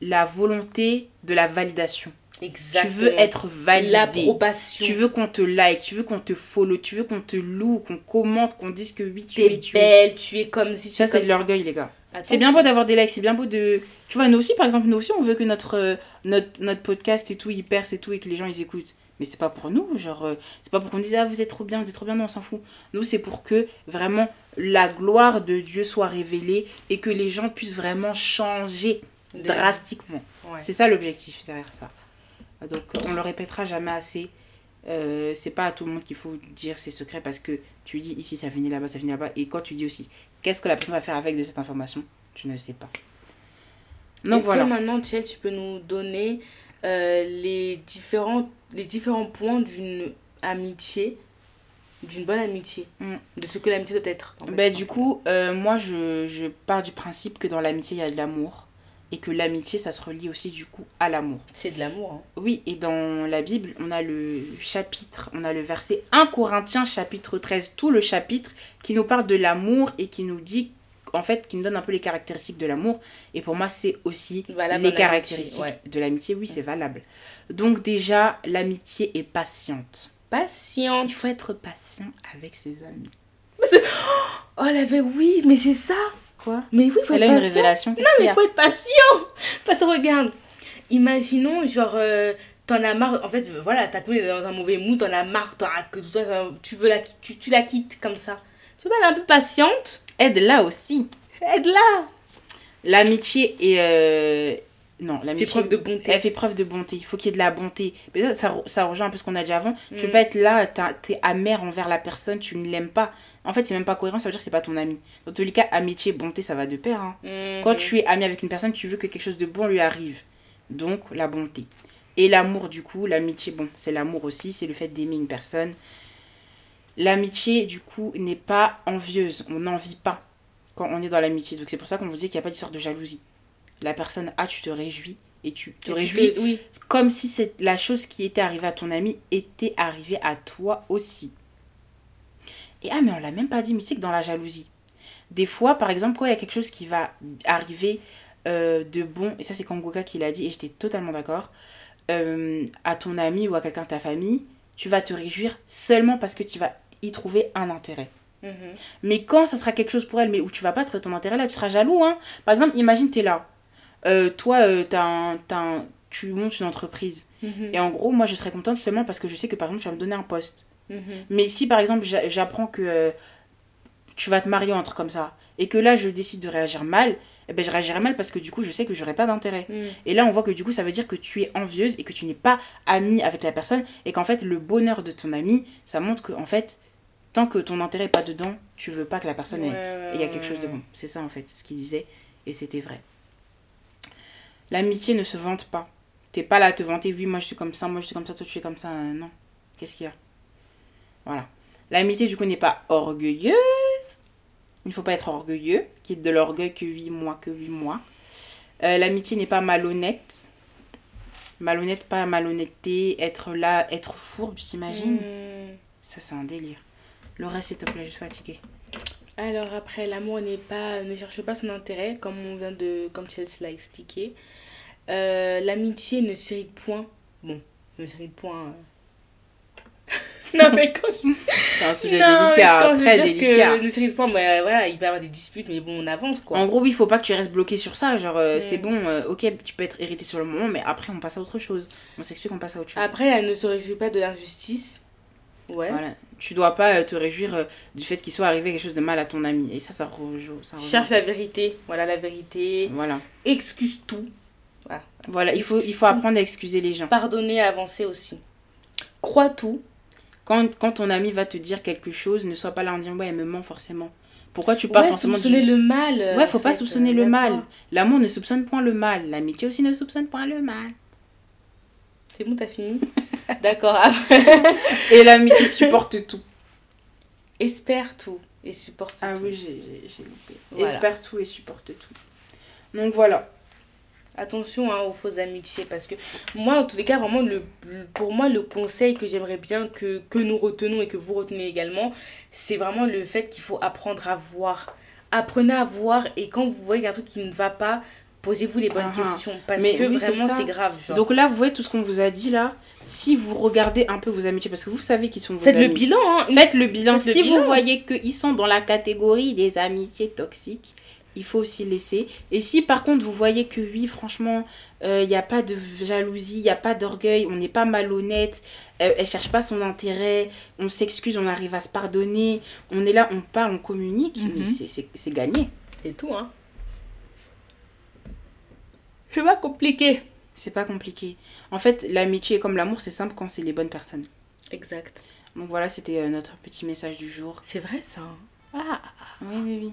A: la volonté de la validation.
B: Exactement.
A: Tu veux être validé.
B: L'approbation.
A: Tu veux qu'on te like, tu veux qu'on te follow, tu veux qu'on te loue, qu'on commente, qu'on dise que oui, tu es,
B: belle, tu es comme si tu
A: Ça,
B: es
A: c'est de l'orgueil, les gars. C'est bien beau d'avoir des likes, c'est bien beau de. Tu vois, nous aussi, par exemple, nous aussi, on veut que notre, euh, notre, notre podcast et tout, il perce et tout, et que les gens, ils écoutent. Mais c'est pas pour nous, genre, euh, c'est pas pour qu'on dise, ah, vous êtes trop bien, vous êtes trop bien, non, on s'en fout. Nous, c'est pour que vraiment la gloire de Dieu soit révélée et que les gens puissent vraiment changer
B: De-
A: drastiquement.
B: Ouais.
A: C'est ça l'objectif derrière ça. Donc, on le répétera jamais assez. Euh, c'est pas à tout le monde qu'il faut dire ses secrets parce que tu dis ici ça finit là-bas, ça finit là-bas. Et quand tu dis aussi qu'est-ce que la personne va faire avec de cette information, tu ne sais pas. Donc
B: Est-ce
A: voilà.
B: que maintenant, Tchel, tu peux nous donner euh, les, différents, les différents points d'une amitié, d'une bonne amitié,
A: Mm.
B: de ce que l'amitié doit être en fait, tout
A: du coup, euh, moi je, je pars du principe que dans l'amitié il y a de l'amour. Et que l'amitié ça se relie aussi du coup à l'amour.
B: C'est de l'amour. hein.
A: Oui, et dans la Bible, on a le chapitre, on a le verset 1 Corinthiens chapitre 13, tout le chapitre qui nous parle de l'amour et qui nous dit, en fait, qui nous donne un peu les caractéristiques de l'amour. Et pour moi, c'est aussi
B: Valable
A: les caractéristiques
B: ouais.
A: de l'amitié. Oui, c'est valable. Donc déjà, l'amitié est patiente.
B: Patiente.
A: Il faut être patient avec ses amis.
B: Oh, elle avait oui, mais c'est ça.
A: Quoi?
B: Mais oui, il faut
A: Elle
B: être
A: a une
B: patient.
A: révélation. Qu'est-ce
B: Non, mais il faut être patient. Parce que regarde, imaginons, genre, euh, t'en as marre, en fait, voilà, t'as tombé dans un mauvais mood, t'en as marre, as que euh, tu veux la, tu, tu la quittes comme ça. Tu peux être un peu patiente
A: Aide-la aussi.
B: Aide-la.
A: L'amitié est... euh, Non, l'amitié...
B: Fais preuve de bonté.
A: Elle fait preuve de bonté. Il faut qu'il y ait de la bonté. Mais ça, ça, ça rejoint un peu ce qu'on a dit avant. Tu peux
B: Mm.
A: pas être là, t'es amer envers la personne, tu ne l'aimes pas. En fait, c'est même pas cohérent, ça veut dire que c'est pas ton ami. Dans tous les cas, amitié, bonté, ça va de pair. hein.
B: Mhm.
A: Quand tu es ami avec une personne, tu veux que quelque chose de bon lui arrive. Donc, la bonté. Et l'amour, du coup, l'amitié, bon, c'est l'amour aussi, c'est le fait d'aimer une personne. L'amitié, du coup, n'est pas envieuse. On n'envie pas quand on est dans l'amitié. Donc, c'est pour ça qu'on vous dit qu'il n'y a pas d'histoire de jalousie. La personne A, tu te réjouis. Et tu te
B: Et tu
A: réjouis
B: te- Oui.
A: comme si c'est la chose qui était arrivée à ton ami était arrivée à toi aussi. Et ah, mais on l'a même pas dit, mais que dans la jalousie, des fois, par exemple, quand il y a quelque chose qui va arriver euh, de bon, et ça c'est Kangoka qui l'a dit, et j'étais totalement d'accord, euh, à ton ami ou à quelqu'un de ta famille, tu vas te réjouir seulement parce que tu vas y trouver un intérêt.
B: Mhm.
A: Mais quand ça sera quelque chose pour elle, mais où tu vas pas trouver ton intérêt là, tu seras jaloux. Hein. Par exemple, imagine, tu es là. Euh, toi, euh, t'as un- t'as un- tu montes une entreprise.
B: Mhm.
A: Et en gros, moi, je serais contente seulement parce que je sais que, par exemple, tu vas me donner un poste.
B: Mhm.
A: Mais si, par exemple, j'a- j'apprends que euh, tu vas te marier ou un truc comme ça, et que là, je décide de réagir mal, eh ben, je réagirai mal parce que du coup, je sais que j'aurai pas d'intérêt. Et là, on voit que du coup, ça veut dire que tu es envieuse et que tu n'es pas amie avec la personne, et qu'en fait, le bonheur de ton ami, ça montre que, en fait, tant que ton intérêt n'est pas dedans, tu veux pas que la personne ait
B: Ouais,
A: et il y a quelque chose de bon. C'est ça en fait, ce qu'il disait. Et c'était vrai. L'amitié ne se vante pas. T'es pas là à te vanter, oui, moi je suis comme ça, moi je suis comme ça, toi tu es comme ça. euh, non. Qu'est-ce qu'il y a? Voilà. L'amitié, du coup, n'est pas orgueilleuse. Il ne faut pas être orgueilleux. Quitte de l'orgueil que oui, moi, que oui, moi. Euh, L'amitié n'est pas malhonnête. Malhonnête, pas malhonnêteté. Être là, être fourbe, t'imagines
B: Mhm.
A: Ça, c'est un délire. Le reste, s'il te plaît, je suis fatiguée.
B: Alors après, l'amour n'est pas, ne cherche pas son intérêt, comme on vient de, comme Chelsea l'a expliqué. Euh, L'amitié ne s'irrite point. Bon, ne s'irrite point. euh. non mais quand je...
A: C'est un sujet
B: Non,
A: délicat,
B: quand je veux
A: très
B: dire
A: délicat.
B: que ne s'irrite point, mais, voilà, il peut y avoir des disputes, mais bon, on avance quoi.
A: En gros, oui, il faut pas que tu restes bloqué sur ça. Genre, euh,
B: Mm.
A: c'est bon, euh, ok, tu peux être irrité sur le moment, mais après, on passe à autre chose. On s'explique, on passe à autre chose.
B: Après, elle ne se réjouit pas de l'injustice. Ouais.
A: Voilà. Tu dois pas euh, te réjouir euh, du fait qu'il soit arrivé quelque chose de mal à ton ami. Et ça, ça rejoue. Ça rejoue.
B: Cherche la vérité. Voilà la vérité.
A: Voilà.
B: Excuse tout.
A: Voilà, il faut, il faut apprendre à excuser les gens.
B: Pardonner, avancer aussi. Crois tout.
A: Quand, quand ton ami va te dire quelque chose, ne sois pas là en disant, ouais, elle me ment forcément. Pourquoi tu parles
B: Ouais,
A: forcément
B: soupçonner
A: du...
B: le mal.
A: Ouais, faut pas soupçonner
B: euh,
A: le mal. L'amour ne soupçonne point le mal. L'amitié aussi ne soupçonne point le mal.
B: C'est bon, t'as fini D'accord. Ah,
A: Et l'amitié supporte tout.
B: Espère tout et supporte
A: Ah
B: tout.
A: oui, j'ai loupé.
B: Voilà.
A: Espère tout et supporte tout. Donc voilà.
B: Attention hein, aux fausses amitiés parce que moi, en tous les cas, vraiment, le, pour moi, le conseil que j'aimerais bien que, que nous retenons et que vous retenez également, c'est vraiment le fait qu'il faut apprendre à voir. Apprenez à voir et quand vous voyez qu'il y a un truc qui ne va pas, posez-vous les bonnes
A: Ah,
B: questions parce
A: mais
B: que
A: oui, c'est
B: vraiment, c'est grave. Genre.
A: Donc là, vous voyez tout ce qu'on vous a dit là. Si vous regardez un peu vos amitiés, parce que vous savez qui sont vos
B: Faites
A: amis.
B: le bilan. Hein.
A: Faites le bilan.
B: Faites le
A: si
B: bilan.
A: vous voyez qu'ils sont dans la catégorie des amitiés toxiques, il faut aussi laisser. Et si par contre vous voyez que oui, franchement, il n'y a pas de jalousie, il n'y a pas d'orgueil, on n'est pas malhonnête, euh, elle cherche pas son intérêt, on s'excuse, on arrive à se pardonner, on est là, on parle, on communique,
B: Mhm.
A: mais c'est gagné.
B: C'est tout, hein. C'est pas compliqué.
A: C'est pas compliqué. En fait, l'amitié comme l'amour, c'est simple quand c'est les bonnes personnes.
B: Exact.
A: Donc voilà, c'était euh, notre petit message du jour.
B: C'est vrai ça. Ah.
A: Oui, oui, oui.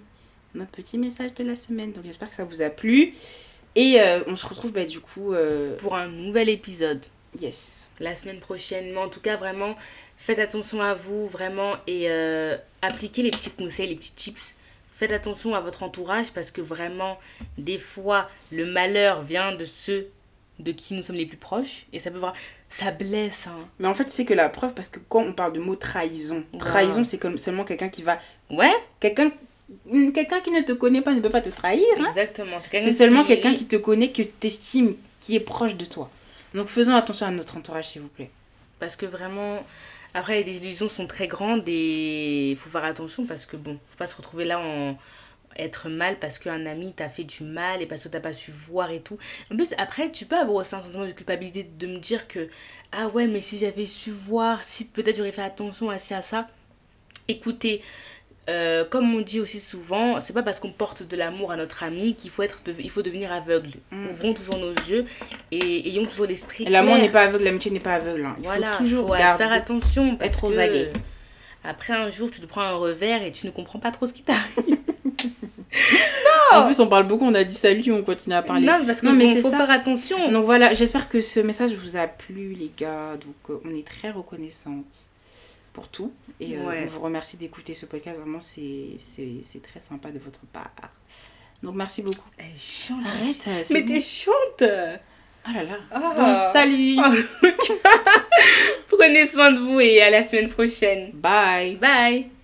A: Notre petit message de la semaine. Donc j'espère que ça vous a plu. Et euh, on se retrouve bah, du coup. euh,
B: Pour un nouvel épisode.
A: yes.
B: la semaine prochaine. Mais en tout cas, vraiment, faites attention à vous, vraiment, et euh, appliquez les petits conseils, les petits tips. Faites attention à votre entourage parce que vraiment, des fois, le malheur vient de ceux de qui nous sommes les plus proches. Et ça peut voir, ça blesse. Hein.
A: Mais en fait, c'est que la preuve, parce que quand on parle de mot trahison,
B: Wow.
A: trahison, c'est comme seulement quelqu'un qui va.
B: Ouais,
A: Quelqu'un quelqu'un qui ne te connaît pas ne peut pas te trahir. hein.
B: exactement.
A: C'est seulement
B: qui-
A: quelqu'un qui te connaît, que tu estimes, qui est proche de toi. Donc faisons attention à notre entourage, s'il vous plaît.
B: Parce que vraiment, après, les illusions sont très grandes et il faut faire attention parce que bon, faut pas se retrouver là en être mal parce qu'un ami t'a fait du mal et parce que t'as pas su voir et tout. En plus, après, tu peux avoir aussi un sentiment de culpabilité de me dire que ah ouais, mais si j'avais su voir, si peut-être j'aurais fait attention à à ça. Écoutez, euh, comme on dit aussi souvent, c'est pas parce qu'on porte de l'amour à notre ami qu'il faut être, de- il faut devenir aveugle.
A: Mm.
B: Ouvrons toujours nos yeux et ayons toujours l'esprit
A: L'amour n'est pas aveugle, l'amitié n'est pas aveugle. hein. Il
B: Voilà,
A: faut toujours
B: faut
A: garder.
B: faire attention parce
A: être aux
B: que
A: aguets.
B: après un jour tu te prends un revers et tu ne comprends pas trop ce qui t'arrive.
A: En plus, on parle beaucoup, on a dit salut, on continue à parler.
B: Non, parce que
A: Non, mais
B: bon, faut
A: ça.
B: faire attention.
A: Donc voilà, j'espère que ce message vous a plu, les gars. Donc euh, on est très reconnaissante pour tout. Et euh,
B: Ouais.
A: on vous remercie d'écouter ce podcast. Vraiment, c'est très sympa de votre part. Donc merci beaucoup.
B: Elle est chiante.
A: Arrête. euh,
B: Mais t'es chiante.
A: Ah là là.
B: Ah.
A: Bon, salut.
B: Prenez soin de vous et à la semaine prochaine.
A: Bye.
B: Bye.